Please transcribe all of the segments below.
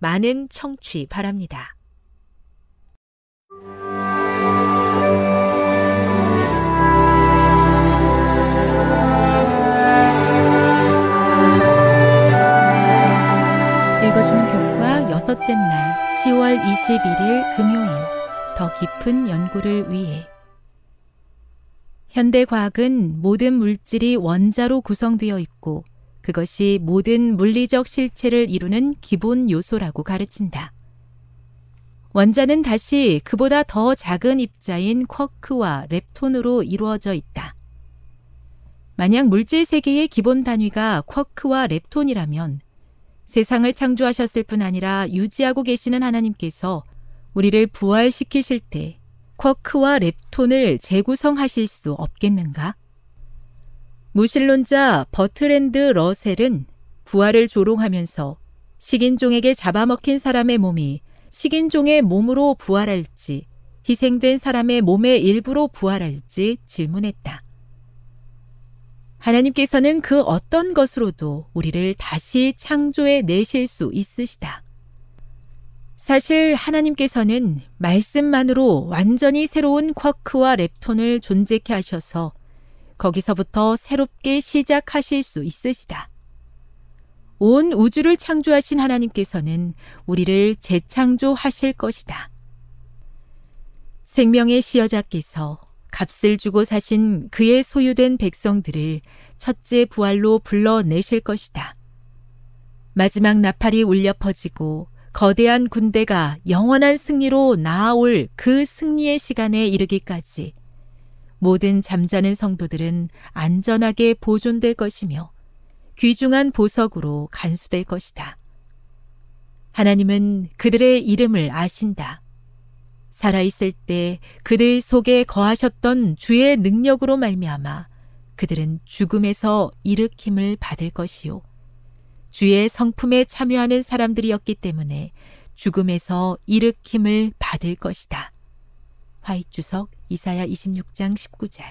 많은 청취 바랍니다. 읽어주는 교과 여섯째 날 10월 21일 금요일 더 깊은 연구를 위해 현대 과학은 모든 물질이 원자로 구성되어 있고 그것이 모든 물리적 실체를 이루는 기본 요소라고 가르친다. 원자는 다시 그보다 더 작은 입자인 쿼크와 렙톤으로 이루어져 있다. 만약 물질 세계의 기본 단위가 쿼크와 렙톤이라면 세상을 창조하셨을 뿐 아니라 유지하고 계시는 하나님께서 우리를 부활시키실 때 쿼크와 렙톤을 재구성하실 수 없겠는가? 무신론자 버트랜드 러셀은 부활을 조롱하면서 식인종에게 잡아먹힌 사람의 몸이 식인종의 몸으로 부활할지 희생된 사람의 몸의 일부로 부활할지 질문했다. 하나님께서는 그 어떤 것으로도 우리를 다시 창조해 내실 수 있으시다. 사실 하나님께서는 말씀만으로 완전히 새로운 쿼크와 렙톤을 존재케 하셔서 거기서부터 새롭게 시작하실 수 있으시다. 온 우주를 창조하신 하나님께서는 우리를 재창조하실 것이다. 생명의 시여자께서 값을 주고 사신 그의 소유된 백성들을 첫째 부활로 불러내실 것이다. 마지막 나팔이 울려 퍼지고 거대한 군대가 영원한 승리로 나아올 그 승리의 시간에 이르기까지 모든 잠자는 성도들은 안전하게 보존될 것이며 귀중한 보석으로 간수될 것이다. 하나님은 그들의 이름을 아신다. 살아있을 때 그들 속에 거하셨던 주의 능력으로 말미암아 그들은 죽음에서 일으킴을 받을 것이요. 주의 성품에 참여하는 사람들이었기 때문에 죽음에서 일으킴을 받을 것이다. 화이주석 이사야 26장 19절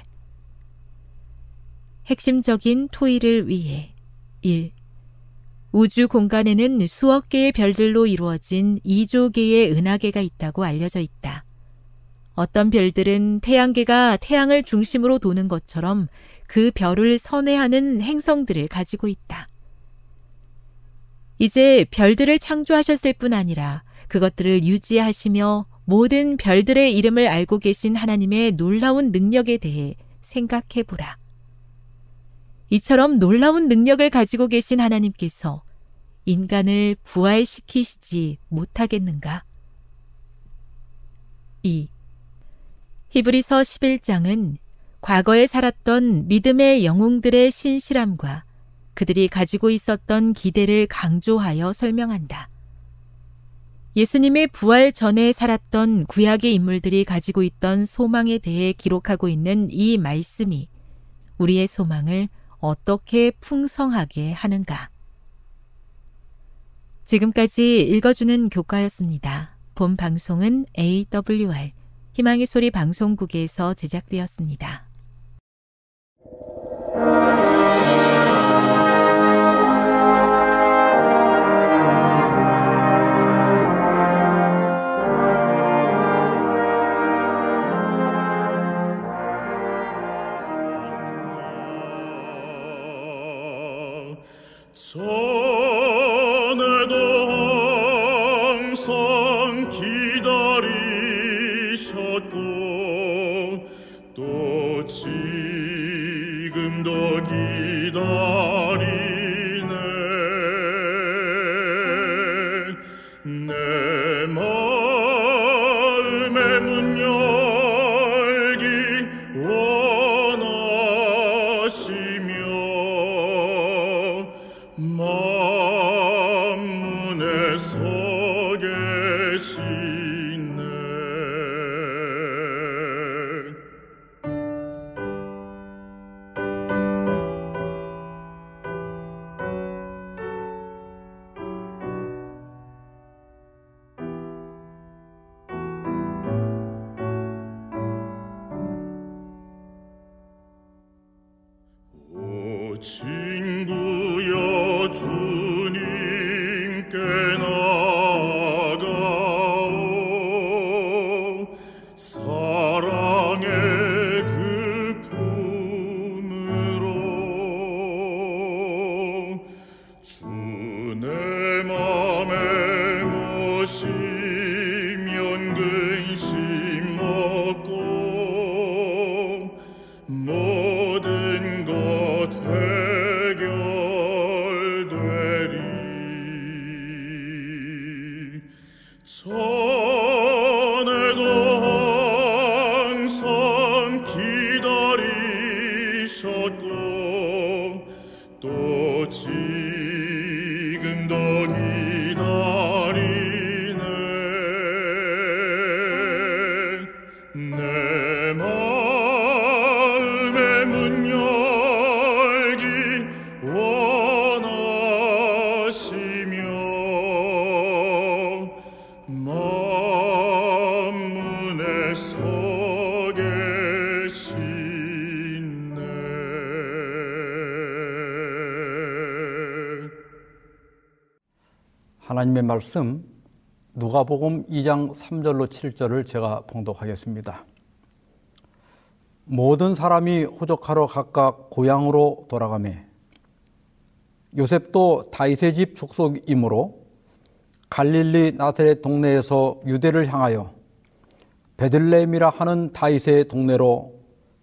핵심적인 토의를 위해 1. 우주 공간에는 수억 개의 별들로 이루어진 2조 개의 은하계가 있다고 알려져 있다. 어떤 별들은 태양계가 태양을 중심으로 도는 것처럼 그 별을 선회하는 행성들을 가지고 있다. 이제 별들을 창조하셨을 뿐 아니라 그것들을 유지하시며 모든 별들의 이름을 알고 계신 하나님의 놀라운 능력에 대해 생각해 보라. 이처럼 놀라운 능력을 가지고 계신 하나님께서 인간을 부활시키시지 못하겠는가? 2. 히브리서 11장은 과거에 살았던 믿음의 영웅들의 신실함과 그들이 가지고 있었던 기대를 강조하여 설명한다. 예수님의 부활 전에 살았던 구약의 인물들이 가지고 있던 소망에 대해 기록하고 있는 이 말씀이 우리의 소망을 어떻게 풍성하게 하는가. 지금까지 읽어주는 교과였습니다. 본 방송은 AWR 희망의 소리 방송국에서 제작되었습니다. 하나님의 말씀 누가복음 2장 3절로 7절을 제가 봉독하겠습니다. 모든 사람이 호적하러 각각 고향으로 돌아가매 요셉도 다윗의 집 족속이므로 갈릴리 나사렛 동네에서 유대를 향하여 베들레헴이라 하는 다윗의 동네로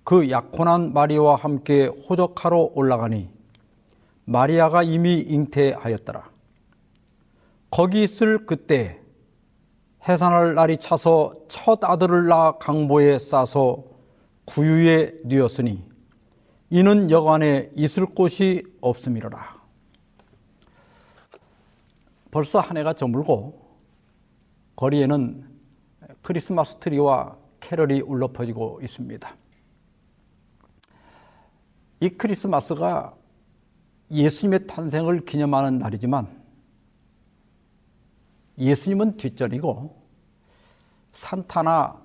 그 약혼한 마리아와 함께 호적하러 올라가니 마리아가 이미 잉태하였더라. 거기 있을 그때 해산할 날이 차서 첫 아들을 낳아 강보에 싸서 구유에 뉘었으니 이는 여관에 있을 곳이 없음이로라. 벌써 한 해가 저물고 거리에는 크리스마스 트리와 캐럴이 울려 퍼지고 있습니다. 이 크리스마스가 예수님의 탄생을 기념하는 날이지만 예수님은 뒷전이고 산타나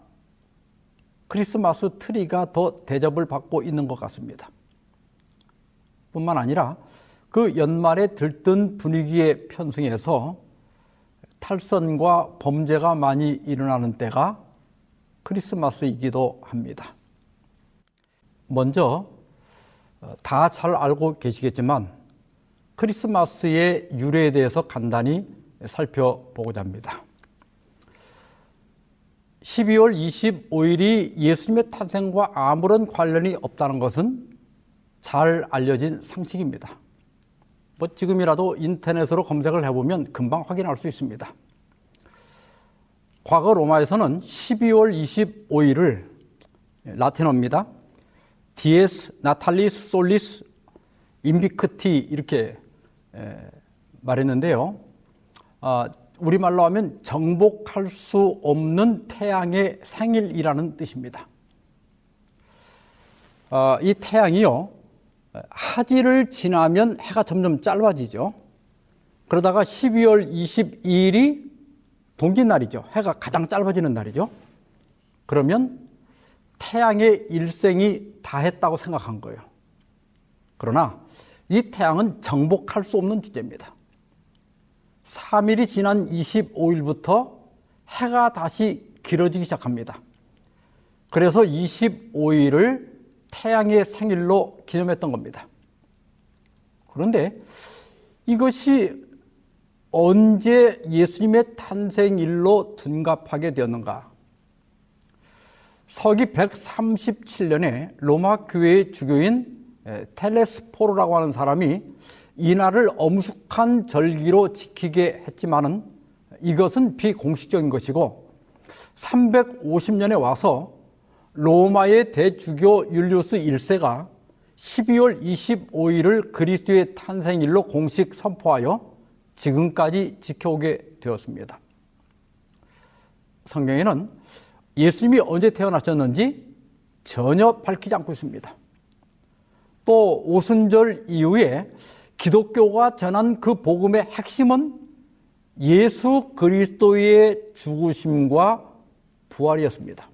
크리스마스 트리가 더 대접을 받고 있는 것 같습니다. 뿐만 아니라 그 연말에 들뜬 분위기에 편승해서 탈선과 범죄가 많이 일어나는 때가 크리스마스이기도 합니다. 먼저 어, 다잘 알고 계시겠지만 크리스마스의 유래에 대해서 간단히 살펴보고자 합니다. 12월 25일이 예수님의 탄생과 아무런 관련이 없다는 것은 잘 알려진 상식입니다. 뭐 지금이라도 인터넷으로 검색을 해보면 금방 확인할 수 있습니다. 과거 로마에서는 12월 25일을 라틴어입니다. 디에스 나탈리스 솔리스 인비크티 이렇게 말했는데요. 아, 우리말로 하면 정복할 수 없는 태양의 생일이라는 뜻입니다. 아, 이 태양이요. 하지를 지나면 해가 점점 짧아지죠. 그러다가 12월 22일이 동기날이죠. 해가 가장 짧아지는 날이죠. 그러면 태양의 일생이 다 했다고 생각한 거예요. 그러나 이 태양은 정복할 수 없는 주제입니다. 3일이 지난 25일부터 해가 다시 길어지기 시작합니다. 그래서 25일을 태양의 생일로 기념했던 겁니다. 그런데 이것이 언제 예수님의 탄생일로 둔갑하게 되었는가? 서기 137년에 로마 교회의 주교인 텔레스포르라고 하는 사람이 이날을 엄숙한 절기로 지키게 했지만은 이것은 비공식적인 것이고 350년에 와서 로마의 대주교 율리우스 1세가 12월 25일을 그리스도의 탄생일로 공식 선포하여 지금까지 지켜오게 되었습니다. 성경에는 예수님이 언제 태어나셨는지 전혀 밝히지 않고 있습니다. 또 오순절 이후에 기독교가 전한 그 복음의 핵심은 예수 그리스도의 죽으심과 부활이었습니다.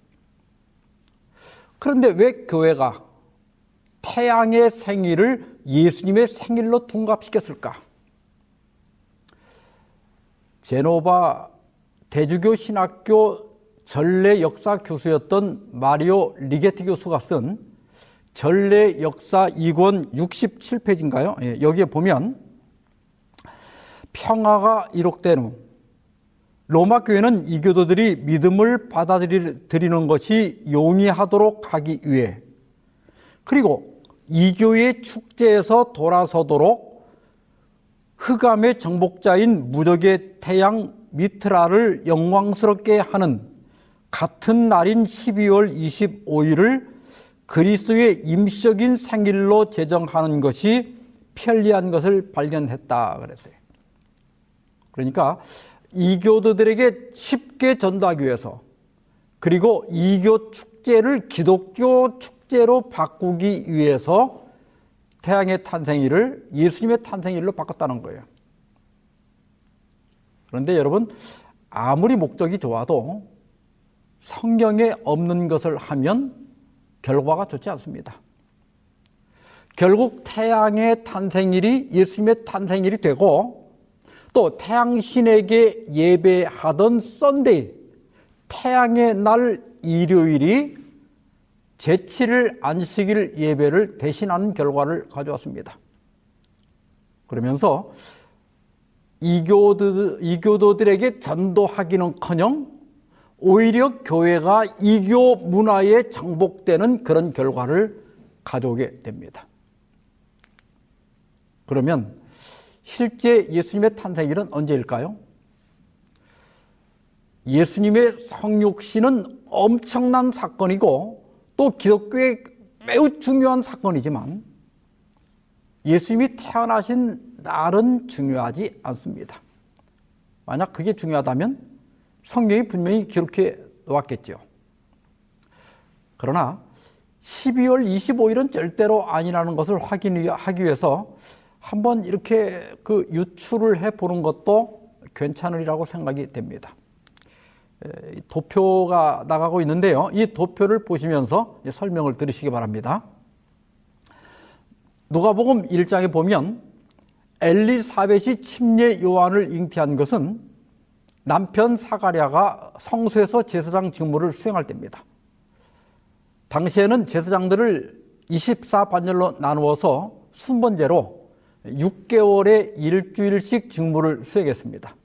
그런데 왜 교회가 태양의 생일을 예수님의 생일로 둔갑시켰을까? 제노바 대주교 신학교 전례 역사 교수였던 마리오 리게티 교수가 쓴 전례 역사 2권 67페이지인가요? 예, 여기에 보면 평화가 이룩된 후 로마 교회는 이교도들이 믿음을 받아들이는 것이 용이하도록 하기 위해 그리고 이교의 축제에서 돌아서도록 흑암의 정복자인 무적의 태양 미트라를 영광스럽게 하는 같은 날인 12월 25일을 그리스도의 임시적인 생일로 제정하는 것이 편리한 것을 발견했다 그랬어요. 그러니까 이교도들에게 쉽게 전도하기 위해서 그리고 이교 축제를 기독교 축제로 바꾸기 위해서 태양의 탄생일을 예수님의 탄생일로 바꿨다는 거예요. 그런데 여러분 아무리 목적이 좋아도 성경에 없는 것을 하면 결과가 좋지 않습니다. 결국 태양의 탄생일이 예수님의 탄생일이 되고 또 태양신에게 예배하던 썬데이 태양의 날 일요일이 제7일 안식일 예배를 대신하는 결과를 가져왔습니다. 그러면서 이교도, 이교도들에게 전도하기는커녕 오히려 교회가 이교 문화에 정복되는 그런 결과를 가져오게 됩니다. 그러면 실제 예수님의 탄생일은 언제일까요? 예수님의 성육신은 엄청난 사건이고 또 기독교의 매우 중요한 사건이지만 예수님이 태어나신 날은 중요하지 않습니다. 만약 그게 중요하다면 성경이 분명히 기록해 놓았겠죠. 그러나 12월 25일은 절대로 아니라는 것을 확인하기 위해서 한번 이렇게 그 유출을 해 보는 것도 괜찮으리라고 생각이 됩니다. 도표가 나가고 있는데요. 이 도표를 보시면서 설명을 들으시기 바랍니다. 누가복음 1장에 보면 엘리사벳이 침례 요한을 잉태한 것은 남편 사가랴가 성소에서 제사장 직무를 수행할 때입니다. 당시에는 제사장들을 24반열로 나누어서 순번제로 6개월에 일주일씩 직무를 수행했습니다.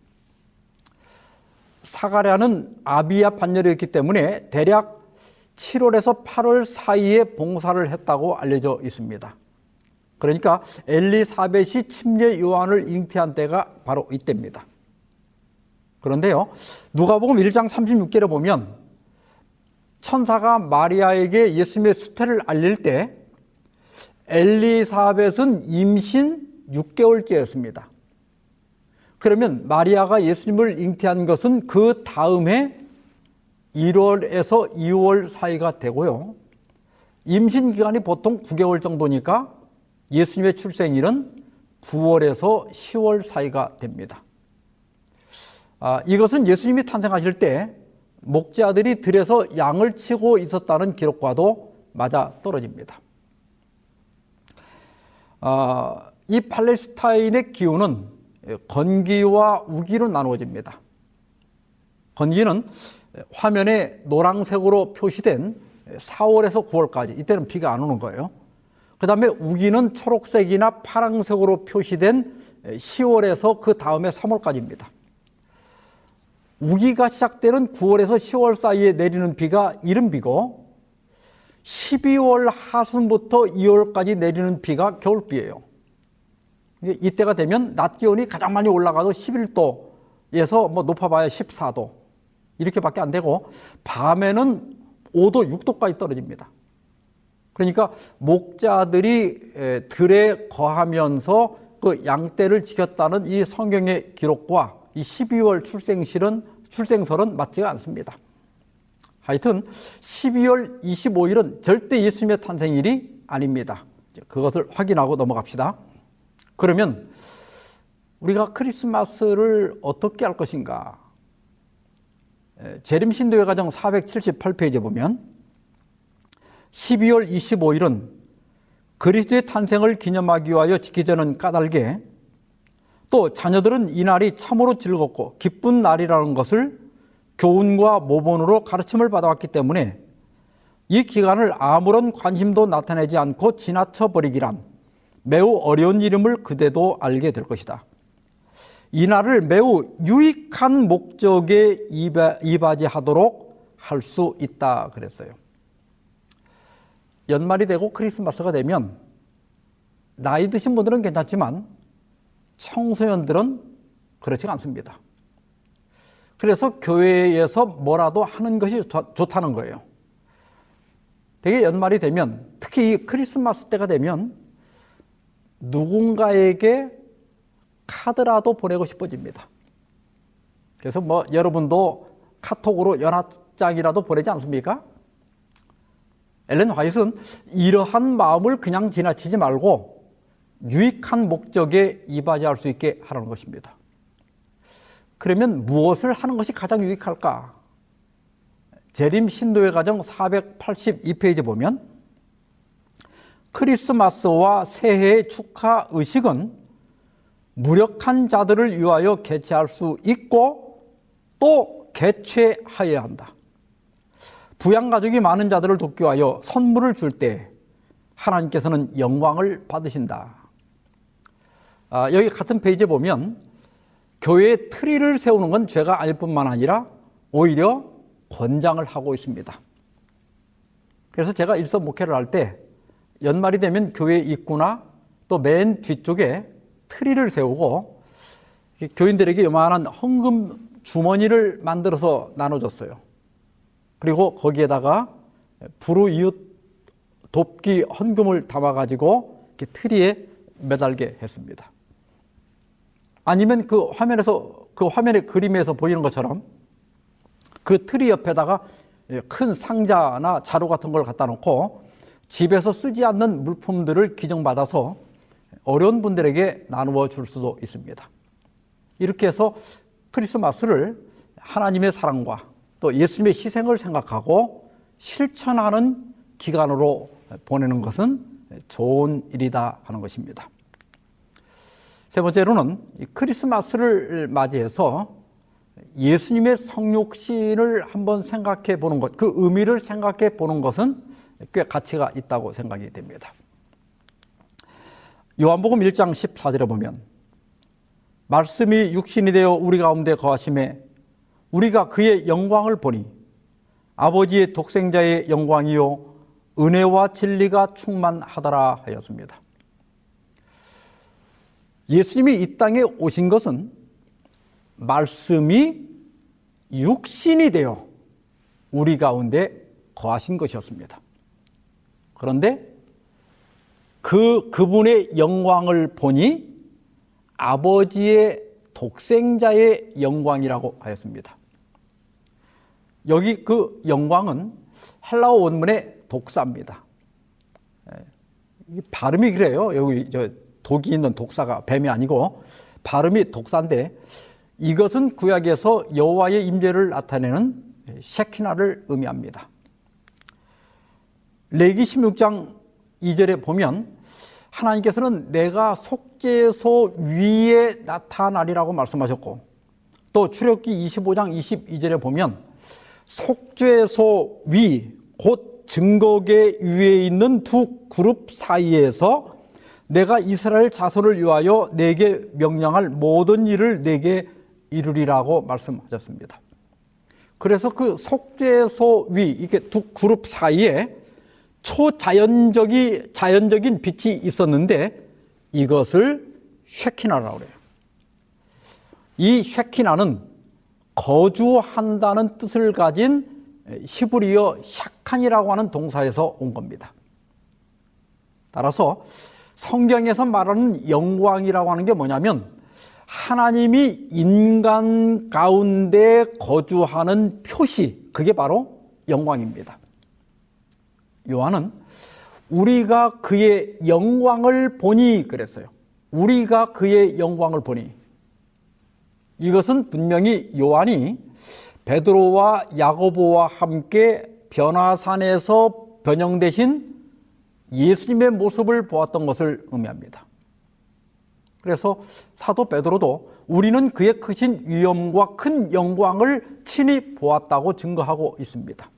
사가랴는 아비야 반열이었기 때문에 대략 7월에서 8월 사이에 봉사를 했다고 알려져 있습니다. 그러니까 엘리사벳이 침례 요한을 잉태한 때가 바로 이때입니다. 그런데요, 누가복음 1장 36절에 보면 천사가 마리아에게 예수님의 수태를 알릴 때 엘리사벳은 임신 6개월째였습니다. 그러면 마리아가 예수님을 잉태한 것은 그 다음해 1월에서 2월 사이가 되고요. 임신 기간이 보통 9개월 정도니까 예수님의 출생일은 9월에서 10월 사이가 됩니다. 아, 이것은 예수님이 탄생하실 때 목자들이 들에서 양을 치고 있었다는 기록과도 맞아 떨어집니다. 아, 이 팔레스타인의 기후는 건기와 우기로 나누어집니다. 건기는 화면에 노란색으로 표시된 4월에서 9월까지 이때는 비가 안 오는 거예요. 그 다음에 우기는 초록색이나 파란색으로 표시된 10월에서 그 다음에 3월까지입니다. 우기가 시작되는 9월에서 10월 사이에 내리는 비가 이른비고 12월 하순부터 2월까지 내리는 비가 겨울비예요. 이때가 되면 낮 기온이 가장 많이 올라가도 11도에서 뭐 높아봐야 14도 이렇게밖에 안 되고 밤에는 5도, 6도까지 떨어집니다. 그러니까 목자들이 들에 거하면서 그 양떼를 지켰다는 이 성경의 기록과 이 12월 출생실은 출생설은 맞지가 않습니다. 하여튼 12월 25일은 절대 예수님의 탄생일이 아닙니다. 그것을 확인하고 넘어갑시다. 그러면 우리가 크리스마스를 어떻게 할 것인가? 재림신도의 가정 478페이지에 보면 12월 25일은 그리스도의 탄생을 기념하기 위하여 지키자는 까닭에 또 자녀들은 이날이 참으로 즐겁고 기쁜 날이라는 것을 교훈과 모본으로 가르침을 받아왔기 때문에 이 기간을 아무런 관심도 나타내지 않고 지나쳐 버리기란 매우 어려운 이름을 그대도 알게 될 것이다. 이 날을 매우 유익한 목적에 이바 지하도록 할 수 있다 그랬어요. 연말이 되고 크리스마스가 되면 나이 드신 분들은 괜찮지만 청소년들은 그렇지가 않습니다. 그래서 교회에서 뭐라도 하는 것이 좋다는 거예요. 되게 연말이 되면 특히 크리스마스 때가 되면 누군가에게 카드라도 보내고 싶어집니다. 그래서 뭐 여러분도 카톡으로 연합장이라도 보내지 않습니까? 엘렌 화이트는 이러한 마음을 그냥 지나치지 말고 유익한 목적에 이바지할 수 있게 하라는 것입니다. 그러면 무엇을 하는 것이 가장 유익할까? 재림 신도의 가정 482페이지 보면 크리스마스와 새해 축하 의식은 무력한 자들을 위하여 개최할 수 있고 또 개최하여야 한다. 부양 가족이 많은 자들을 돕기 위하여 선물을 줄 때 하나님께서는 영광을 받으신다. 아, 여기 같은 페이지에 보면 교회에 트리를 세우는 건 죄가 아닐 뿐만 아니라 오히려 권장을 하고 있습니다. 그래서 제가 일선 목회를 할 때 연말이 되면 교회 입구나 또 맨 뒤쪽에 트리를 세우고 교인들에게 요만한 헌금 주머니를 만들어서 나눠줬어요. 그리고 거기에다가 불우 이웃 돕기 헌금을 담아가지고 트리에 매달게 했습니다. 아니면 그 화면에서 그 화면의 그림에서 보이는 것처럼 그 트리 옆에다가 큰 상자나 자루 같은 걸 갖다 놓고 집에서 쓰지 않는 물품들을 기증받아서 어려운 분들에게 나누어 줄 수도 있습니다. 이렇게 해서 크리스마스를 하나님의 사랑과 또 예수님의 희생을 생각하고 실천하는 기간으로 보내는 것은 좋은 일이다 하는 것입니다. 세 번째로는 크리스마스를 맞이해서 예수님의 성육신을 한번 생각해 보는 것, 그 의미를 생각해 보는 것은 꽤 가치가 있다고 생각이 됩니다. 요한복음 1장 14절에 보면 말씀이 육신이 되어 우리 가운데 거하심에 우리가 그의 영광을 보니 아버지의 독생자의 영광이요 은혜와 진리가 충만하더라 하였습니다. 예수님이 이 땅에 오신 것은 말씀이 육신이 되어 우리 가운데 거하신 것이었습니다. 그런데 그 그분의 영광을 보니 아버지의 독생자의 영광이라고 하였습니다. 여기 그 영광은 헬라어 원문의 독사입니다. 예, 발음이 그래요. 여기 저 독이 있는 독사가 뱀이 아니고 발음이 독사인데 이것은 구약에서 여호와의 임재를 나타내는 셰키나를 의미합니다. 레기 16장 2절에 보면 하나님께서는 내가 속죄소 위에 나타나리라고 말씀하셨고 또 출애굽기 25장 22절에 보면 속죄소 위 곧 증거계 위에 있는 두 그룹 사이에서 내가 이스라엘 자손을 위하여 내게 명령할 모든 일을 내게 이루리라고 말씀하셨습니다. 그래서 그 속죄소 위 이게 두 그룹 사이에 초자연적이 자연적인 빛이 있었는데 이것을 쉐키나라고 그래요. 이 쉐키나는 거주한다는 뜻을 가진 히브리어 샤칸이라고 하는 동사에서 온 겁니다. 따라서 성경에서 말하는 영광이라고 하는 게 뭐냐면 하나님이 인간 가운데 거주하는 표시, 그게 바로 영광입니다. 요한은 우리가 그의 영광을 보니 그랬어요. 우리가 그의 영광을 보니. 이것은 분명히 요한이 베드로와 야고보와 함께 변화산에서 변형되신 예수님의 모습을 보았던 것을 의미합니다. 그래서 사도 베드로도 우리는 그의 크신 위엄과 큰 영광을 친히 보았다고 증거하고 있습니다.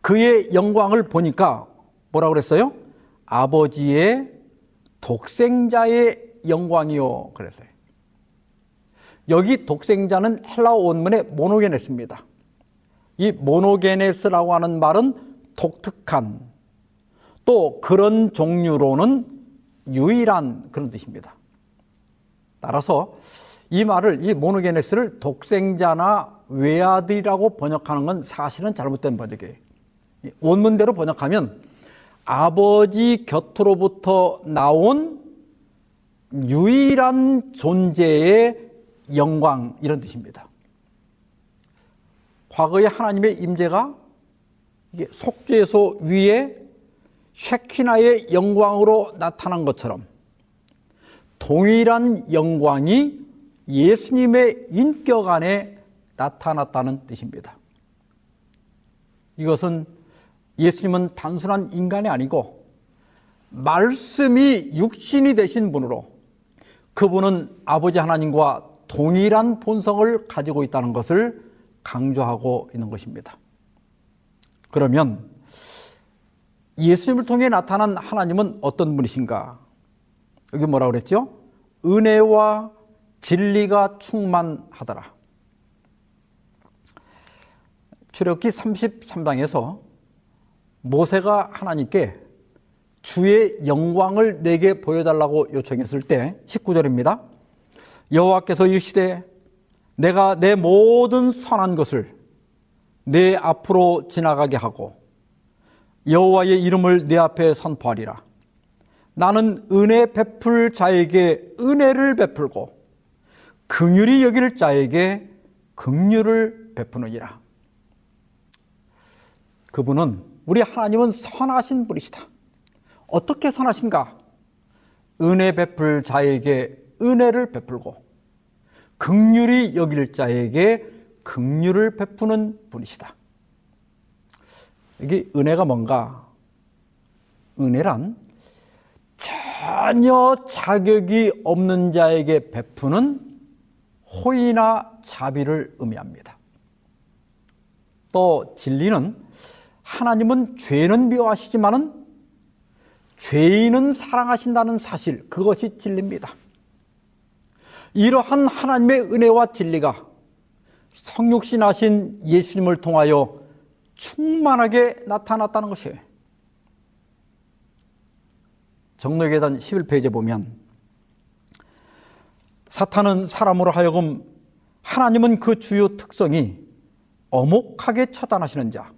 그의 영광을 보니까 뭐라고 그랬어요? 아버지의 독생자의 영광이요. 그랬어요. 여기 독생자는 헬라어 원문의 모노게네스입니다. 이 모노게네스라고 하는 말은 독특한 또 그런 종류로는 유일한 그런 뜻입니다. 따라서 이 말을 이 모노게네스를 독생자나 외아들이라고 번역하는 건 사실은 잘못된 번역이에요. 원문대로 번역하면 아버지 곁으로부터 나온 유일한 존재의 영광 이런 뜻입니다. 과거에 하나님의 임재가 속죄소 위에 쉐키나의 영광으로 나타난 것처럼 동일한 영광이 예수님의 인격 안에 나타났다는 뜻입니다. 이것은 예수님은 단순한 인간이 아니고 말씀이 육신이 되신 분으로 그분은 아버지 하나님과 동일한 본성을 가지고 있다는 것을 강조하고 있는 것입니다. 그러면 예수님을 통해 나타난 하나님은 어떤 분이신가? 여기 뭐라 그랬죠? 은혜와 진리가 충만하더라. 출애굽기 33장에서 모세가 하나님께 주의 영광을 내게 보여달라고 요청했을 때 19절입니다. 여호와께서 이르시되 내가 내 모든 선한 것을 내 앞으로 지나가게 하고 여호와의 이름을 내 앞에 선포하리라. 나는 은혜 베풀 자에게 은혜를 베풀고 긍휼히 여길 자에게 긍휼을 베푸느니라. 그분은 우리 하나님은 선하신 분이시다. 어떻게 선하신가? 은혜 베풀 자에게 은혜를 베풀고 극률이 여길 자에게 극률을 베푸는 분이시다. 이게 은혜가 뭔가? 은혜란 전혀 자격이 없는 자에게 베푸는 호의나 자비를 의미합니다. 또 진리는 하나님은 죄는 미워하시지만은 죄인은 사랑하신다는 사실, 그것이 진리입니다. 이러한 하나님의 은혜와 진리가 성육신하신 예수님을 통하여 충만하게 나타났다는 것이에요. 정로계단 11페이지에 보면 사탄은 사람으로 하여금 하나님은 그 주요 특성이 어목하게 처단하시는 자,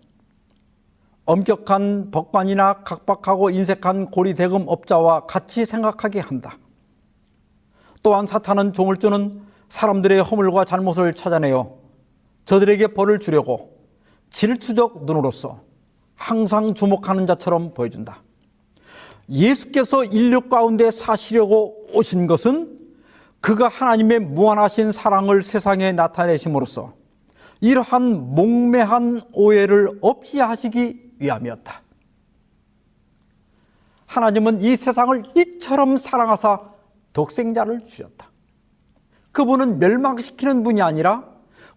엄격한 법관이나 각박하고 인색한 고리대금 업자와 같이 생각하게 한다. 또한 사탄은 종을 주는 사람들의 허물과 잘못을 찾아내어 저들에게 벌을 주려고 질투적 눈으로서 항상 주목하는 자처럼 보여준다. 예수께서 인류 가운데 사시려고 오신 것은 그가 하나님의 무한하신 사랑을 세상에 나타내심으로써 이러한 몽매한 오해를 없이 하시기 위함이었다. 하나님은 이 세상을 이처럼 사랑하사 독생자를 주셨다. 그분은 멸망시키는 분이 아니라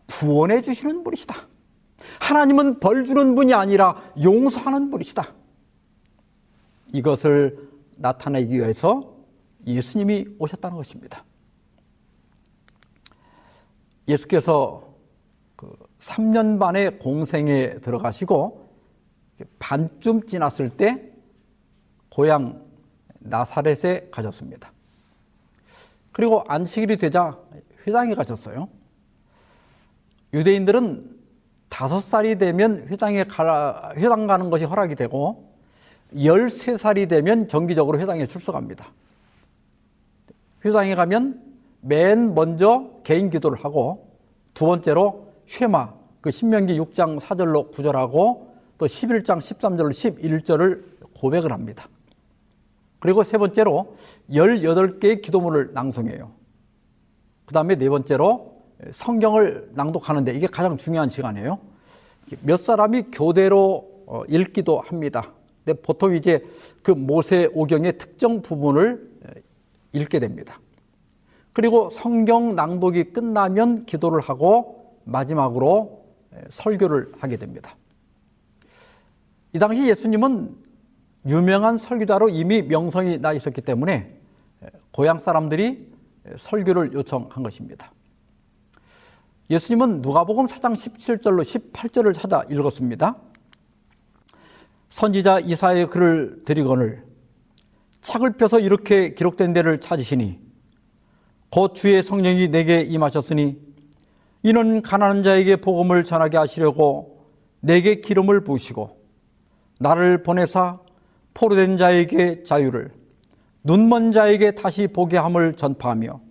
구원해 주시는 분이시다. 하나님은 벌 주는 분이 아니라 용서하는 분이시다. 이것을 나타내기 위해서 예수님이 오셨다는 것입니다. 예수께서 그 3년 반의 공생에 들어가시고 반쯤 지났을 때 고향 나사렛에 가셨습니다. 그리고 안식일이 되자 회당에 가셨어요. 유대인들은 다섯 살이 되면 회당에 가, 회당 가는 것이 허락이 되고 13살이 되면 정기적으로 회당에 출석합니다. 회당에 가면 맨 먼저 개인 기도를 하고 두 번째로 쉐마 그 신명기 6장 4절로 구절하고 또 11장 13절로 11절을 고백을 합니다. 그리고 세 번째로 18개의 기도문을 낭송해요. 그 다음에 네 번째로 성경을 낭독하는데 이게 가장 중요한 시간이에요. 몇 사람이 교대로 어, 읽기도 합니다. 근데 보통 이제 그 모세 오경의 특정 부분을 읽게 됩니다. 그리고 성경 낭독이 끝나면 기도를 하고 마지막으로 설교를 하게 됩니다. 이 당시 예수님은 유명한 설교자로 이미 명성이 나 있었기 때문에 고향 사람들이 설교를 요청한 것입니다. 예수님은 누가복음 4장 17절로 18절을 찾아 읽었습니다. 선지자 이사의 글을 드리거늘 책을 펴서 이렇게 기록된 데를 찾으시니 곧 주의 성령이 내게 임하셨으니 이는 가난한 자에게 복음을 전하게 하시려고 내게 기름을 부으시고 나를 보내사 포로된 자에게 자유를 눈먼 자에게 다시 보게 함을 전파하며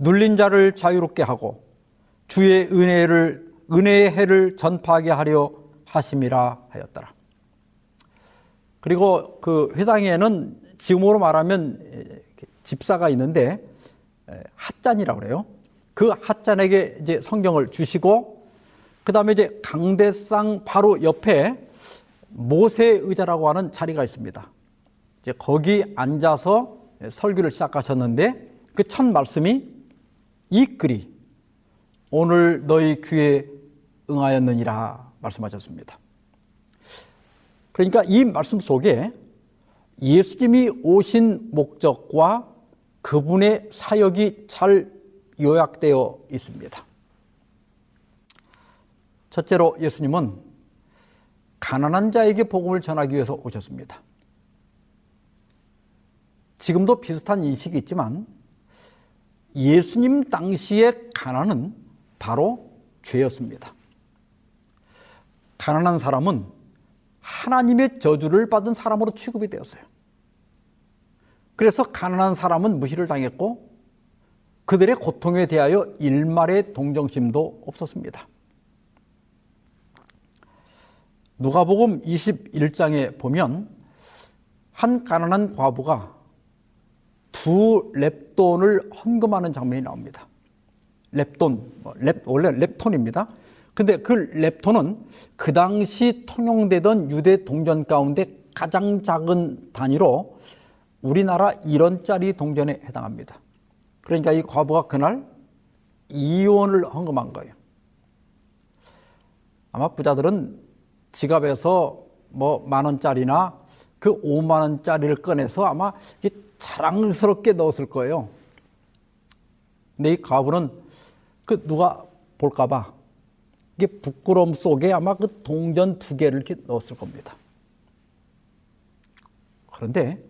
눌린 자를 자유롭게 하고 주의 은혜를 은혜의 해를 전파하게 하려 하심이라 하였더라. 그리고 그 회당에는 지금으로 말하면 집사가 있는데 핫잔이라고 그래요. 그 핫잔에게 이제 성경을 주시고 그 다음에 이제 강대상 바로 옆에 모세 의자라고 하는 자리가 있습니다. 이제 거기 앉아서 설교를 시작하셨는데 그 첫 말씀이 이 글이 오늘 너희 귀에 응하였느니라 말씀하셨습니다. 그러니까 이 말씀 속에 예수님이 오신 목적과 그분의 사역이 잘 요약되어 있습니다. 첫째로 예수님은 가난한 자에게 복음을 전하기 위해서 오셨습니다. 지금도 비슷한 인식이 있지만 예수님 당시의 가난은 바로 죄였습니다. 가난한 사람은 하나님의 저주를 받은 사람으로 취급이 되었어요. 그래서 가난한 사람은 무시를 당했고 그들의 고통에 대하여 일말의 동정심도 없었습니다. 누가복음 21장에 보면 한 가난한 과부가 두 랩돈을 헌금하는 장면이 나옵니다. 뭐 랩, 원래 랩톤입니다. 근데 그 랩톤은 그 당시 통용되던 유대 동전 가운데 가장 작은 단위로 우리나라 1원짜리 동전에 해당합니다. 그러니까 이 과부가 그날 2원을 헌금한 거예요. 아마 부자들은 지갑에서 뭐 만 원짜리나 그 5만 원짜리를 꺼내서 아마 자랑스럽게 넣었을 거예요. 근데 이 과부는 그 누가 볼까봐 이게 부끄러움 속에 아마 그 동전 두 개를 이렇게 넣었을 겁니다. 그런데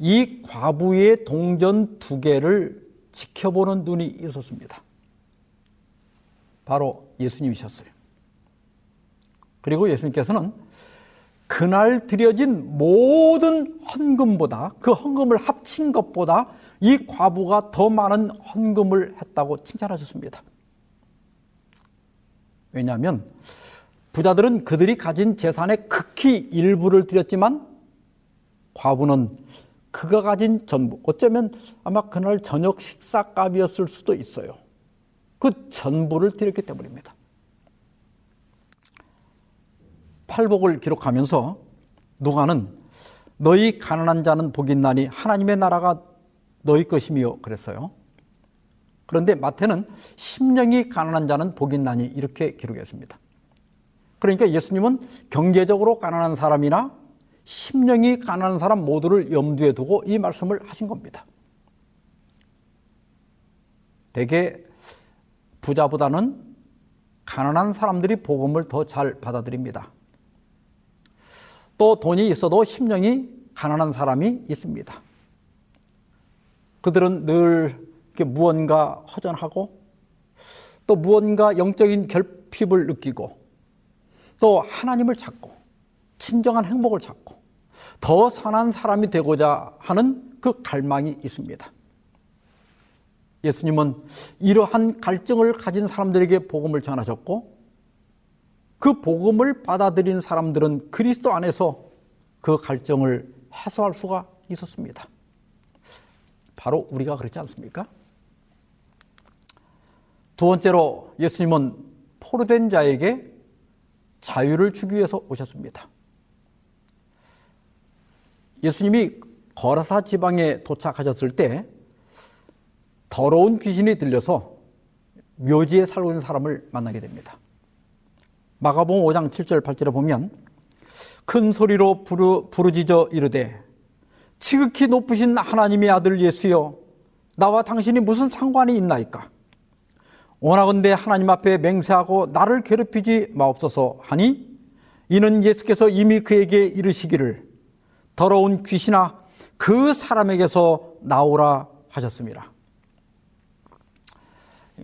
이 과부의 동전 두 개를 지켜보는 눈이 있었습니다. 바로 예수님이셨어요. 그리고 예수님께서는 그날 드려진 모든 헌금보다 그 헌금을 합친 것보다 이 과부가 더 많은 헌금을 했다고 칭찬하셨습니다. 왜냐하면 부자들은 그들이 가진 재산의 극히 일부를 드렸지만 과부는 그가 가진 전부, 어쩌면 아마 그날 저녁 식사값이었을 수도 있어요. 그 전부를 드렸기 때문입니다. 팔복을 기록하면서 누가는 너희 가난한 자는 복이 있나니 하나님의 나라가 너희 것이며 그랬어요. 그런데 마태는 심령이 가난한 자는 복이 있나니 이렇게 기록했습니다. 그러니까 예수님은 경제적으로 가난한 사람이나 심령이 가난한 사람 모두를 염두에 두고 이 말씀을 하신 겁니다. 대개 부자보다는 가난한 사람들이 복음을 더 잘 받아들입니다. 또 돈이 있어도 심령이 가난한 사람이 있습니다. 그들은 늘 무언가 허전하고 또 무언가 영적인 결핍을 느끼고 또 하나님을 찾고 진정한 행복을 찾고 더 선한 사람이 되고자 하는 그 갈망이 있습니다. 예수님은 이러한 갈증을 가진 사람들에게 복음을 전하셨고 그 복음을 받아들인 사람들은 그리스도 안에서 그 갈증을 해소할 수가 있었습니다. 바로 우리가 그렇지 않습니까? 두 번째로 예수님은 포로된 자에게 자유를 주기 위해서 오셨습니다. 예수님이 거라사 지방에 도착하셨을 때 더러운 귀신이 들려서 묘지에 살고 있는 사람을 만나게 됩니다. 마가복음 5장 7절 8절에 보면 큰 소리로 부르, 부르짖어 이르되 지극히 높으신 하나님의 아들 예수여 나와 당신이 무슨 상관이 있나이까 원하건대 하나님 앞에 맹세하고 나를 괴롭히지 마옵소서 하니 이는 예수께서 이미 그에게 이르시기를 더러운 귀신아 그 사람에게서 나오라 하셨습니다.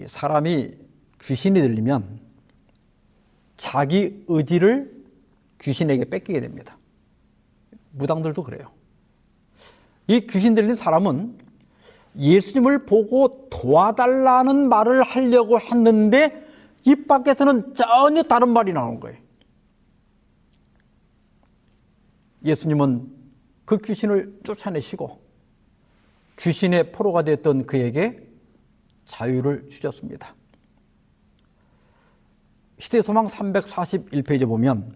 사람이 귀신이 들리면 자기 의지를 귀신에게 뺏기게 됩니다. 무당들도 그래요. 이 귀신 들린 사람은 예수님을 보고 도와달라는 말을 하려고 했는데 입 밖에서는 전혀 다른 말이 나오는 거예요. 예수님은 그 귀신을 쫓아내시고 귀신의 포로가 됐던 그에게 자유를 주셨습니다. 시대소망 341페이지 보면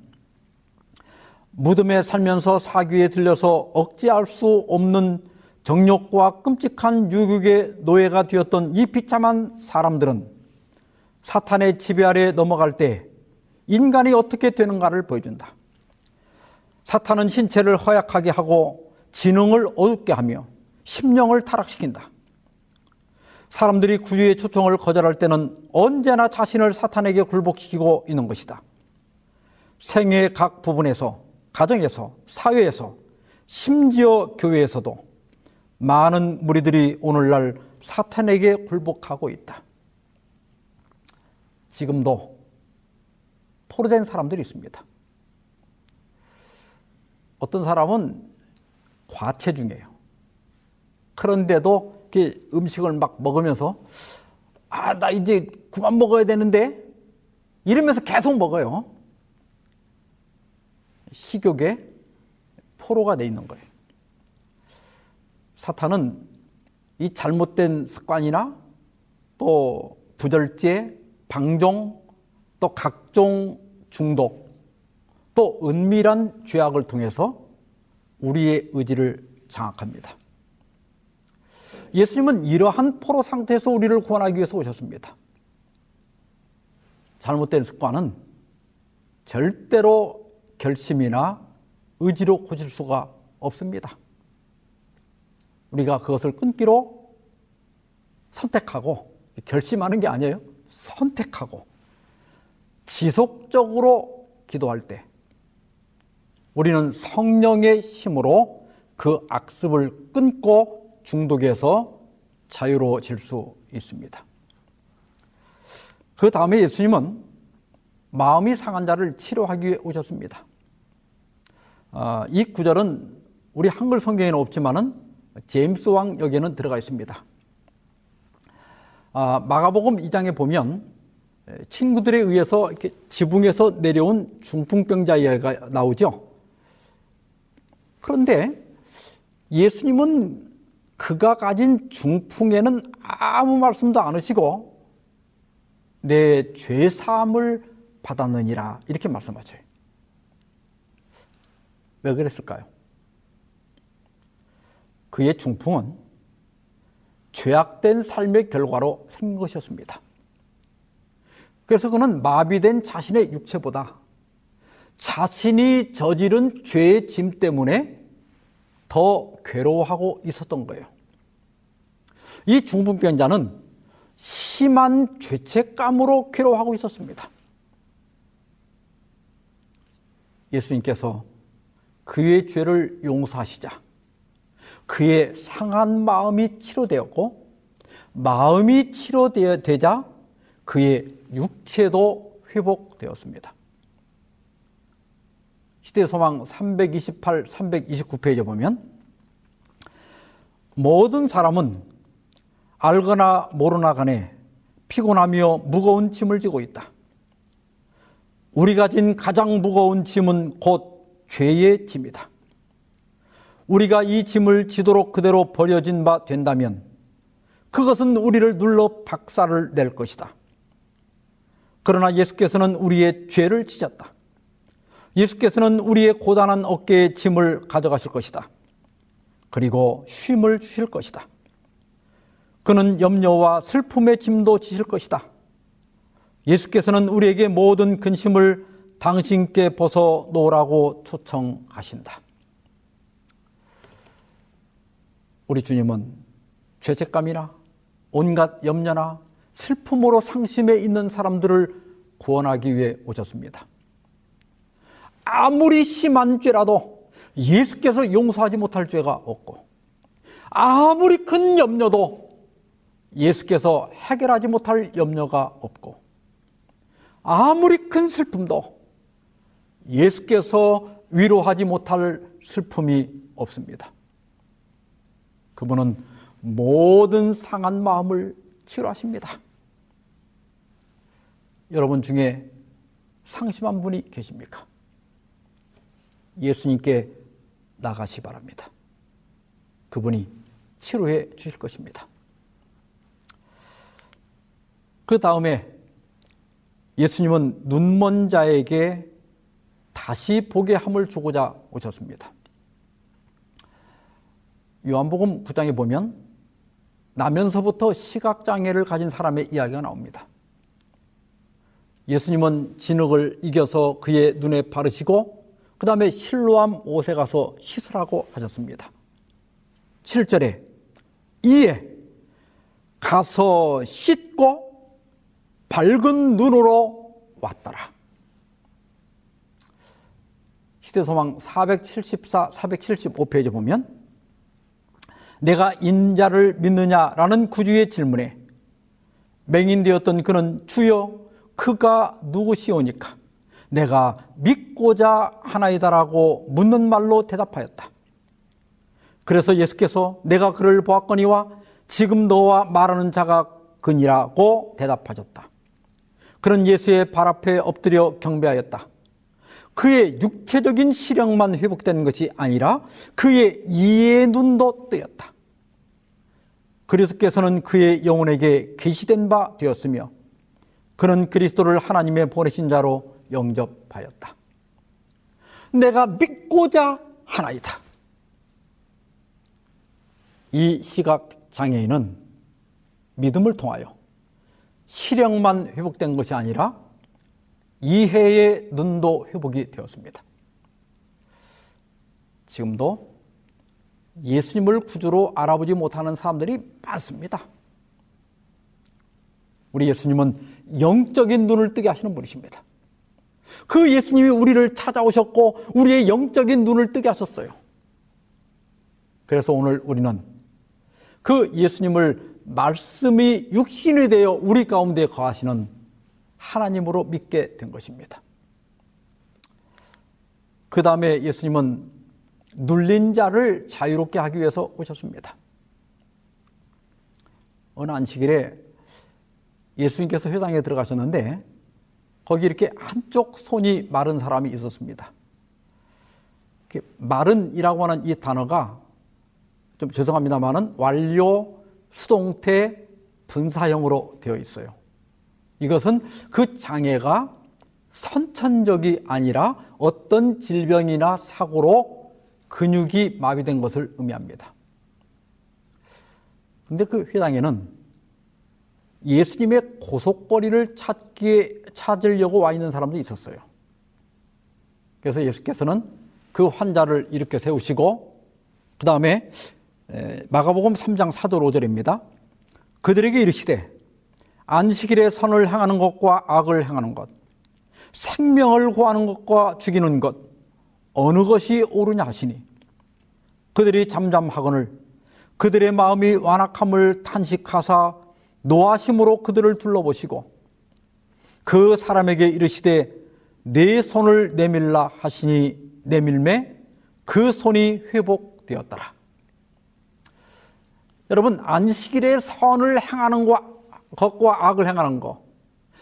무덤에 살면서 사귀에 들려서 억제할 수 없는 정욕과 끔찍한 유혹의 노예가 되었던 이 비참한 사람들은 사탄의 지배 아래 넘어갈 때 인간이 어떻게 되는가를 보여준다. 사탄은 신체를 허약하게 하고 지능을 어둡게 하며 심령을 타락시킨다. 사람들이 구주의 초청을 거절할 때는 언제나 자신을 사탄에게 굴복시키고 있는 것이다. 생애의 각 부분에서 가정에서, 사회에서, 심지어 교회에서도 많은 무리들이 오늘날 사탄에게 굴복하고 있다. 지금도 포로된 사람들이 있습니다. 어떤 사람은 과체중이에요. 그런데도 음식을 막 먹으면서 아, 나 이제 그만 먹어야 되는데 이러면서 계속 먹어요. 식욕에 포로가 돼 있는 거예요. 사탄은 이 잘못된 습관이나 또 부절제, 방종, 또 각종 중독, 또 은밀한 죄악을 통해서 우리의 의지를 장악합니다. 예수님은 이러한 포로 상태에서 우리를 구원하기 위해서 오셨습니다. 잘못된 습관은 절대로 결심이나 의지로 고칠 수가 없습니다. 우리가 그것을 끊기로 선택하고 결심하는 게 아니에요. 선택하고 지속적으로 기도할 때 우리는 성령의 힘으로 그 악습을 끊고 중독에서 자유로워질 수 있습니다. 그 다음에 예수님은 마음이 상한 자를 치료하기 위해 오셨습니다. 아, 이 구절은 우리 한글 성경에는 없지만은 제임스 왕 여기에는 들어가 있습니다. 아, 마가복음 2장에 보면 친구들에 의해서 이렇게 지붕에서 내려온 중풍병자 이야기가 나오죠. 그런데 예수님은 그가 가진 중풍에는 아무 말씀도 안 하시고 내 죄 사함을 받았느니라 이렇게 말씀하죠. 왜 그랬을까요? 그의 중풍은 죄악된 삶의 결과로 생긴 것이었습니다. 그래서 그는 마비된 자신의 육체보다 자신이 저지른 죄의 짐 때문에 더 괴로워하고 있었던 거예요. 이 중풍병자는 심한 죄책감으로 괴로워하고 있었습니다. 예수님께서 그의 죄를 용서하시자 그의 상한 마음이 치료되었고 마음이 치료되자 그의 육체도 회복되었습니다. 시대 소망 328, 329페이지에 보면 모든 사람은 알거나 모르나 간에 피곤하며 무거운 짐을 지고 있다. 우리가 진 가장 무거운 짐은 곧 죄의 짐이다. 우리가 이 짐을 지도록 그대로 버려진 바 된다면 그것은 우리를 눌러 박살을 낼 것이다. 그러나 예수께서는 우리의 죄를 지셨다. 예수께서는 우리의 고단한 어깨에 짐을 가져가실 것이다. 그리고 쉼을 주실 것이다. 그는 염려와 슬픔의 짐도 지실 것이다. 예수께서는 우리에게 모든 근심을 당신께 벗어 놓으라고 초청하신다. 우리 주님은 죄책감이나 온갖 염려나 슬픔으로 상심해 있는 사람들을 구원하기 위해 오셨습니다. 아무리 심한 죄라도 예수께서 용서하지 못할 죄가 없고 아무리 큰 염려도 예수께서 해결하지 못할 염려가 없고 아무리 큰 슬픔도 예수께서 위로하지 못할 슬픔이 없습니다. 그분은 모든 상한 마음을 치료하십니다. 여러분 중에 상심한 분이 계십니까? 예수님께 나가시 바랍니다. 그분이 치료해 주실 것입니다. 그 다음에 예수님은 눈먼 자에게 다시 보게 함을 주고자 오셨습니다. 요한복음 9장에 보면 나면서부터 시각장애를 가진 사람의 이야기가 나옵니다. 예수님은 진흙을 이겨서 그의 눈에 바르시고 그 다음에 실로암 옷에 가서 씻으라고 하셨습니다. 7절에 이에 가서 씻고 밝은 눈으로 왔더라. 시대소망 474, 475페이지 보면 내가 인자를 믿느냐라는 구주의 질문에 맹인되었던 그는 주여 그가 누구시오니까 내가 믿고자 하나이다라고 묻는 말로 대답하였다. 그래서 예수께서 내가 그를 보았거니와 지금 너와 말하는 자가 그니라고 대답하셨다. 그는 예수의 발 앞에 엎드려 경배하였다. 그의 육체적인 시력만 회복된 것이 아니라 그의 이의 눈도 뜨였다. 그리스도께서는 그의 영혼에게 계시된 바 되었으며 그는 그리스도를 하나님의 보내신 자로 영접하였다. 내가 믿고자 하나이다. 이 시각 장애인은 믿음을 통하여 시력만 회복된 것이 아니라 이해의 눈도 회복이 되었습니다. 지금도 예수님을 구주로 알아보지 못하는 사람들이 많습니다. 우리 예수님은 영적인 눈을 뜨게 하시는 분이십니다. 그 예수님이 우리를 찾아오셨고 우리의 영적인 눈을 뜨게 하셨어요. 그래서 오늘 우리는 그 예수님을 말씀이 육신이 되어 우리 가운데 거하시는 하나님으로 믿게 된 것입니다. 그 다음에 예수님은 눌린 자를 자유롭게 하기 위해서 오셨습니다. 어느 안식일에 예수님께서 회당에 들어가셨는데 거기 이렇게 한쪽 손이 마른 사람이 있었습니다. 마른이라고 하는 이 단어가 좀 죄송합니다만은 완료 수동태 분사형으로 되어 있어요. 이것은 그 장애가 선천적이 아니라 어떤 질병이나 사고로 근육이 마비된 것을 의미합니다. 근데 그 회당에는 예수님의 고속거리를 찾기에 찾으려고 와 있는 사람도 있었어요. 그래서 예수께서는 그 환자를 이렇게 세우시고 그 다음에 마가복음 3장 4절 5절입니다. 그들에게 이르시되 안식일에 선을 행하는 것과 악을 행하는 것 생명을 구하는 것과 죽이는 것 어느 것이 옳으냐 하시니 그들이 잠잠하거늘 그들의 마음이 완악함을 탄식하사 노하심으로 그들을 둘러보시고 그 사람에게 이르시되 내 손을 내밀라 하시니 내밀매 그 손이 회복되었더라. 여러분 안식일에 선을 행하는 것과 악을 행하는 것,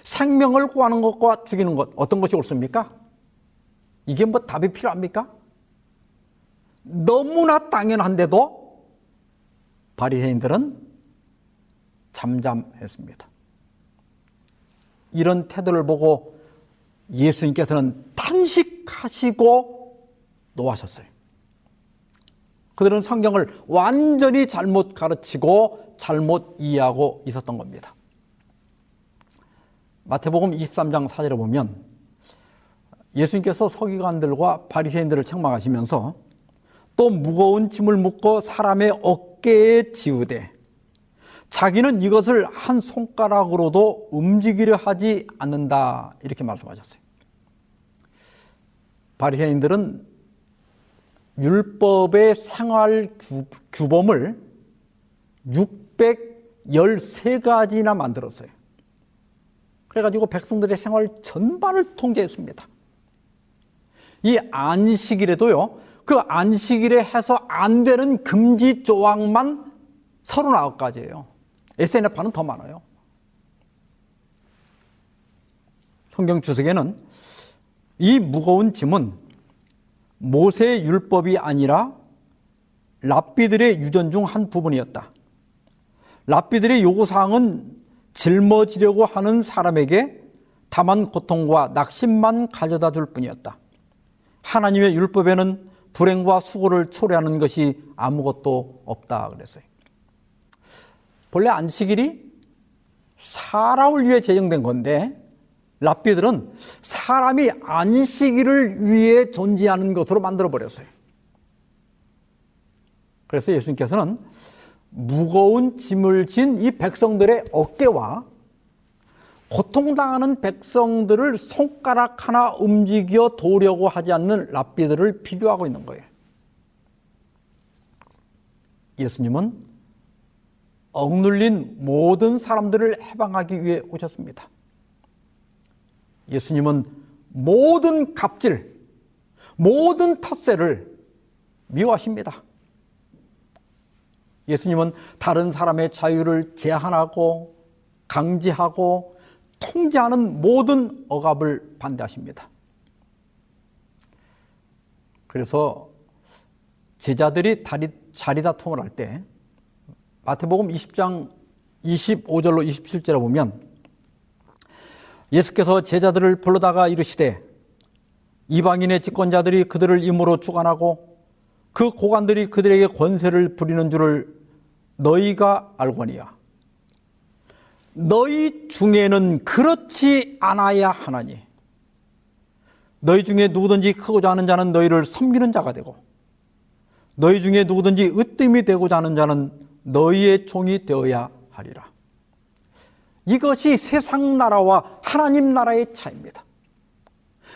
생명을 구하는 것과 죽이는 것 어떤 것이 옳습니까? 이게 뭐 답이 필요합니까? 너무나 당연한데도 바리새인들은 잠잠했습니다. 이런 태도를 보고 예수님께서는 탄식하시고 노하셨어요. 그들은 성경을 완전히 잘못 가르치고 잘못 이해하고 있었던 겁니다. 마태복음 23장 4절에 보면 예수님께서 서기관들과 바리새인들을 책망하시면서 또 무거운 짐을 묶고 사람의 어깨에 지우되 자기는 이것을 한 손가락으로도 움직이려 하지 않는다 이렇게 말씀하셨어요. 바리새인들은 율법의 생활 규 범을 613가지나 만들었어요. 그래가지고 백성들의 생활 전반을 통제했습니다. 이 안식일에도요, 그 안식일에 해서 안 되는 금지 조항만 39가지예요. SNF는 더 많아요. 성경 주석에는 이 무거운 짐은 모세의 율법이 아니라 랍비들의 유전 중 한 부분이었다. 랍비들의 요구사항은 짊어지려고 하는 사람에게 다만 고통과 낙심만 가져다 줄 뿐이었다. 하나님의 율법에는 불행과 수고를 초래하는 것이 아무것도 없다 그랬어요. 본래 안식일이 사람을 위해 제정된 건데 랍비들은 사람이 안식일을 위해 존재하는 것으로 만들어 버렸어요. 그래서 예수님께서는 무거운 짐을 진 이 백성들의 어깨와 고통당하는 백성들을 손가락 하나 움직여 도려고 하지 않는 랍비들을 비교하고 있는 거예요. 예수님은 억눌린 모든 사람들을 해방하기 위해 오셨습니다. 예수님은 모든 갑질, 모든 텃세를 미워하십니다. 예수님은 다른 사람의 자유를 제한하고 강제하고 통제하는 모든 억압을 반대하십니다. 그래서 제자들이 다리, 자리 다툼을 할 때 마태복음 20장 25절로 27절에 보면 예수께서 제자들을 불러다가 이르시되 이방인의 집권자들이 그들을 임으로 주관하고 그 고관들이 그들에게 권세를 부리는 줄을 너희가 알거니와 너희 중에는 그렇지 않아야 하나니 너희 중에 누구든지 크고자 하는 자는 너희를 섬기는 자가 되고 너희 중에 누구든지 으뜸이 되고자 하는 자는 너희의 종이 되어야 하리라. 이것이 세상 나라와 하나님 나라의 차이입니다.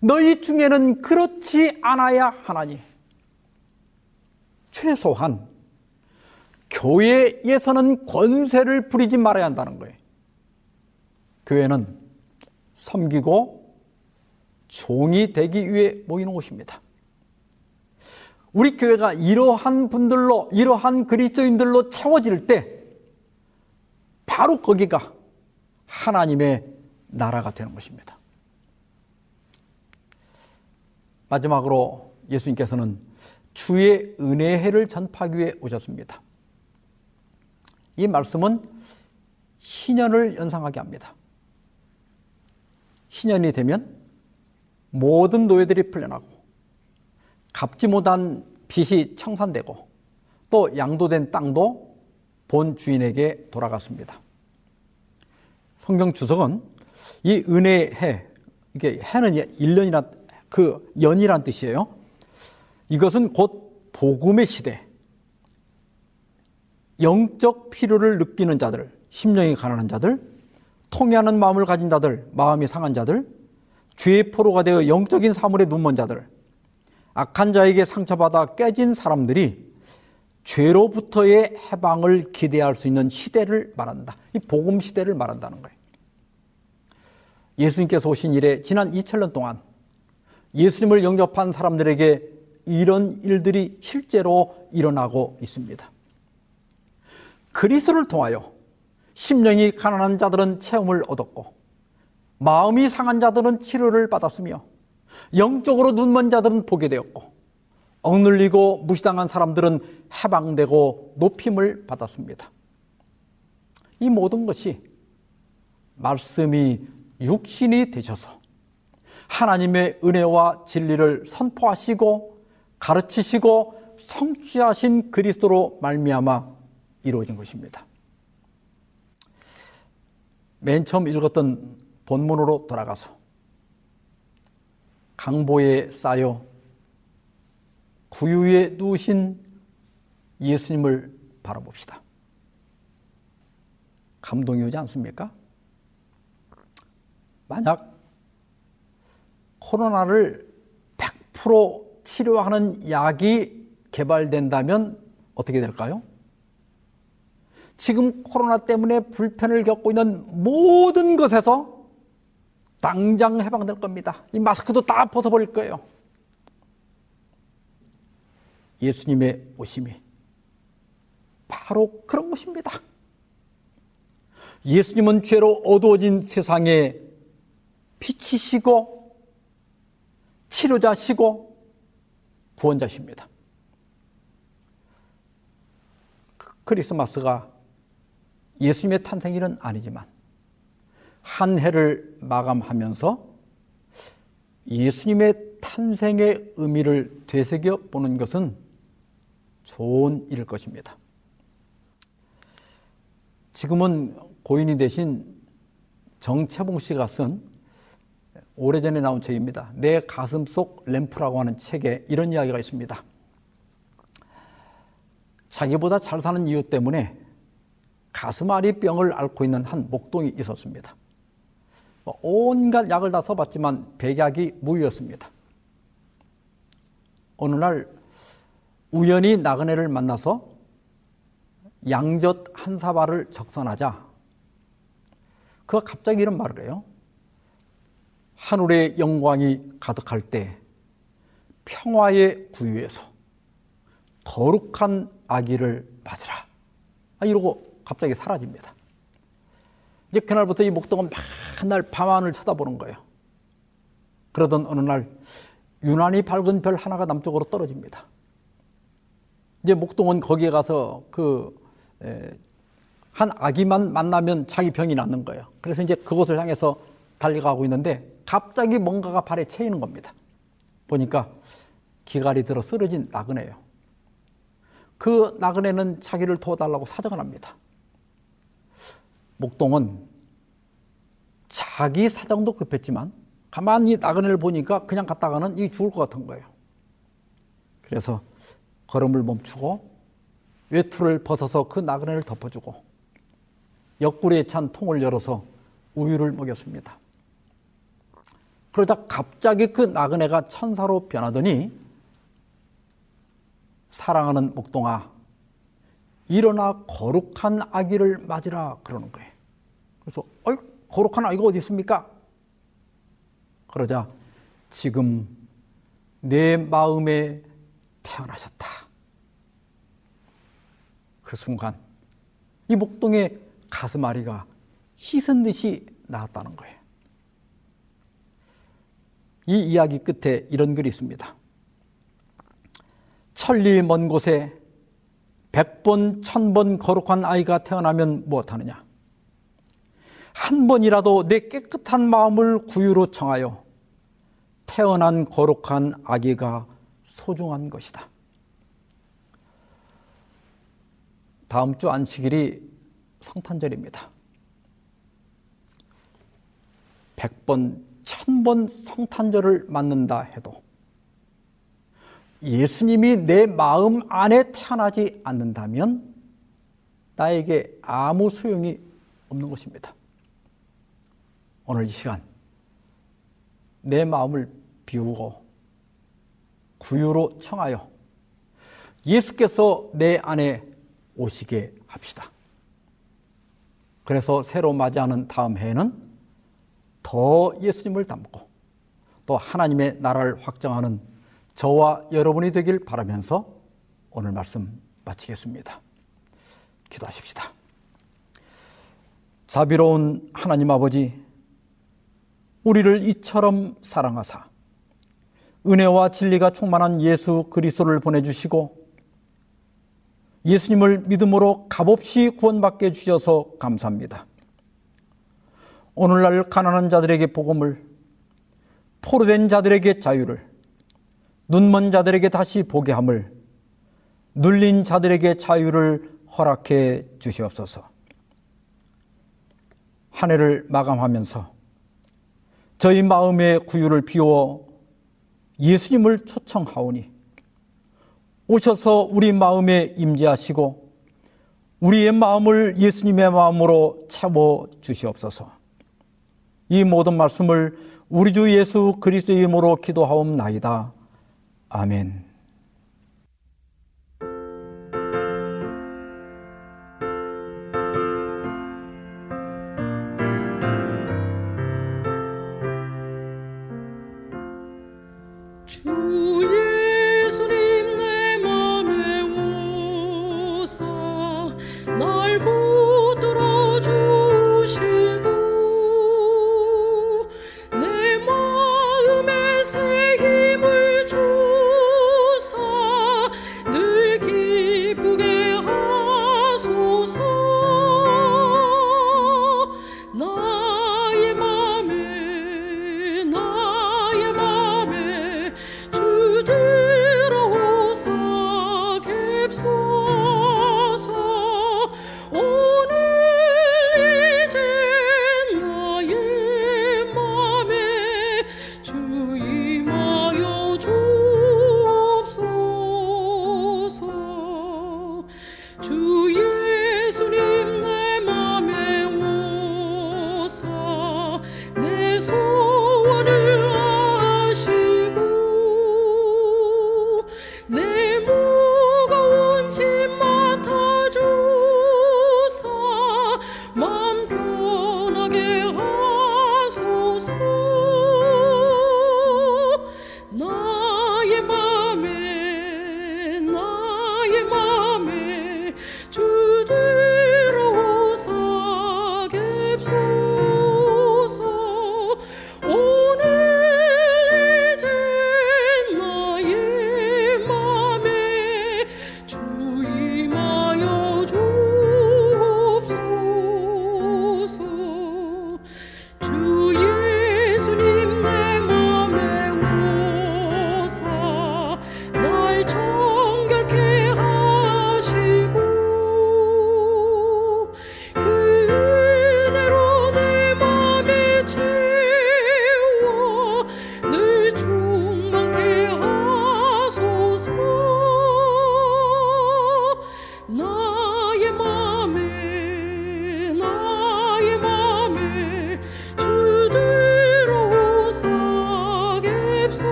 너희 중에는 그렇지 않아야 하나니 최소한 교회에서는 권세를 부리지 말아야 한다는 거예요. 교회는 섬기고 종이 되기 위해 모이는 곳입니다. 우리 교회가 이러한 분들로, 이러한 그리스도인들로 채워질 때 바로 거기가 하나님의 나라가 되는 것입니다. 마지막으로 예수님께서는 주의 은혜해를 전파하기 위해 오셨습니다. 이 말씀은 희년을 연상하게 합니다. 희년이 되면 모든 노예들이 풀려나고 갚지 못한 빚이 청산되고 또 양도된 땅도 본 주인에게 돌아갔습니다. 성경 주석은 이 은혜의 해, 이게 해는 1년이란 그 연이란 뜻이에요. 이것은 곧 복음의 시대, 영적 필요를 느끼는 자들, 심령이 가난한 자들, 통해하는 마음을 가진 자들, 마음이 상한 자들, 죄의 포로가 되어 영적인 사물에 눈먼 자들, 악한 자에게 상처받아 깨진 사람들이 죄로부터의 해방을 기대할 수 있는 시대를 말한다. 이 복음 시대를 말한다는 거예요. 예수님께서 오신 이래 지난 2000년 동안 예수님을 영접한 사람들에게 이런 일들이 실제로 일어나고 있습니다. 그리스도를 통하여 심령이 가난한 자들은 체험을 얻었고 마음이 상한 자들은 치료를 받았으며 영적으로 눈먼 자들은 보게 되었고 억눌리고 무시당한 사람들은 해방되고 높임을 받았습니다. 이 모든 것이 말씀이 육신이 되셔서 하나님의 은혜와 진리를 선포하시고 가르치시고 성취하신 그리스도로 말미암아 이루어진 것입니다. 맨 처음 읽었던 본문으로 돌아가서 강보에 쌓여 구유에 누우신 예수님을 바라봅시다. 감동이 오지 않습니까? 만약 코로나를 100% 치료하는 약이 개발된다면 어떻게 될까요? 지금 코로나 때문에 불편을 겪고 있는 모든 것에서 당장 해방될 겁니다. 이 마스크도 다 벗어버릴 거예요. 예수님의 오심이 바로 그런 것입니다. 예수님은 죄로 어두워진 세상에 빛이시고 치료자시고 구원자십니다. 크리스마스가 예수님의 탄생일은 아니지만 한 해를 마감하면서 예수님의 탄생의 의미를 되새겨 보는 것은 좋은 일일 것입니다. 지금은 고인이 되신 정채봉 씨가 쓴 오래전에 나온 책입니다. 내 가슴 속 램프라고 하는 책에 이런 이야기가 있습니다. 자기보다 잘 사는 이유 때문에 가슴앓이 병을 앓고 있는 한 목동이 있었습니다. 뭐 온갖 약을 다 써봤지만 백약이 무효였습니다. 어느 날 우연히 나그네를 만나서 양젓 한 사발을 적선하자 그가 갑자기 이런 말을 해요. 하늘의 영광이 가득할 때 평화의 구유에서 거룩한 아기를 맞으라. 아, 이러고 갑자기 사라집니다. 이제 그날부터 이 목동은 맨날 밤하늘 쳐다보는 거예요. 그러던 어느 날 유난히 밝은 별 하나가 남쪽으로 떨어집니다. 이제 목동은 거기에 가서 그, 한 아기만 만나면 자기 병이 낫는 거예요. 그래서 이제 그곳을 향해서 달려가고 있는데 갑자기 뭔가가 발에 채이는 겁니다. 보니까 기갈이 들어 쓰러진 나그네예요. 그 나그네는 자기를 도와달라고 사정을 합니다. 목동은 자기 사정도 급했지만 가만히 나그네를 보니까 그냥 갔다가는 이 죽을 것 같은 거예요. 그래서 걸음을 멈추고 외투를 벗어서 그 나그네를 덮어주고 옆구리에 찬 통을 열어서 우유를 먹였습니다. 그러다 갑자기 그 나그네가 천사로 변하더니 사랑하는 목동아 일어나 거룩한 아기를 맞으라 그러는 거예요. 그래서 어이 거룩한 아기가 어디 있습니까? 그러자 지금 내 마음에 태어나셨다. 그 순간 이 목동의 가슴앓이가 희선 듯이 나왔다는 거예요. 이 이야기 끝에 이런 글이 있습니다. 천리 먼 곳에 백번, 천번 거룩한 아이가 태어나면 무엇하느냐? 한 번이라도 내 깨끗한 마음을 구유로 청하여 태어난 거룩한 아기가 소중한 것이다. 다음 주 안식일이 성탄절입니다. 백번, 천번 성탄절을 맞는다 해도 예수님이 내 마음 안에 태어나지 않는다면 나에게 아무 소용이 없는 것입니다. 오늘 이 시간 내 마음을 비우고 구유로 청하여 예수께서 내 안에 오시게 합시다. 그래서 새로 맞이하는 다음 해에는 더 예수님을 닮고 또 하나님의 나라를 확장하는 저와 여러분이 되길 바라면서 오늘 말씀 마치겠습니다. 기도하십시다. 자비로운 하나님 아버지, 우리를 이처럼 사랑하사 은혜와 진리가 충만한 예수 그리스도를 보내주시고 예수님을 믿음으로 값없이 구원받게 주셔서 감사합니다. 오늘날 가난한 자들에게 복음을, 포로된 자들에게 자유를, 눈먼 자들에게 다시 보게 함을, 눌린 자들에게 자유를 허락해 주시옵소서. 한 해를 마감하면서 저희 마음의 구유를 비워 예수님을 초청하오니 오셔서 우리 마음에 임재하시고 우리의 마음을 예수님의 마음으로 채워 주시옵소서. 이 모든 말씀을 우리 주 예수 그리스도의 이름으로 기도하옵나이다. 아멘.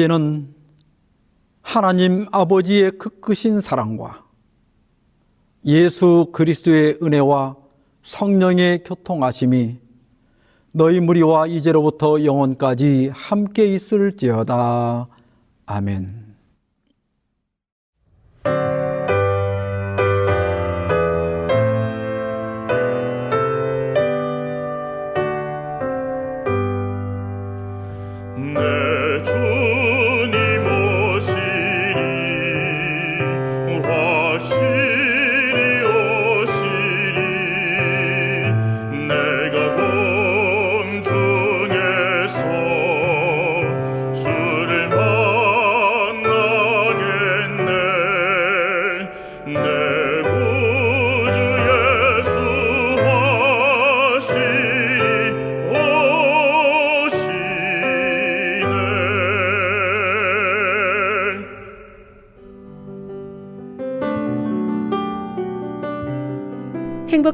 이제는 하나님 아버지의 그 크신 사랑과 예수 그리스도의 은혜와 성령의 교통하심이 너희 무리와 이제로부터 영원까지 함께 있을지어다. 아멘.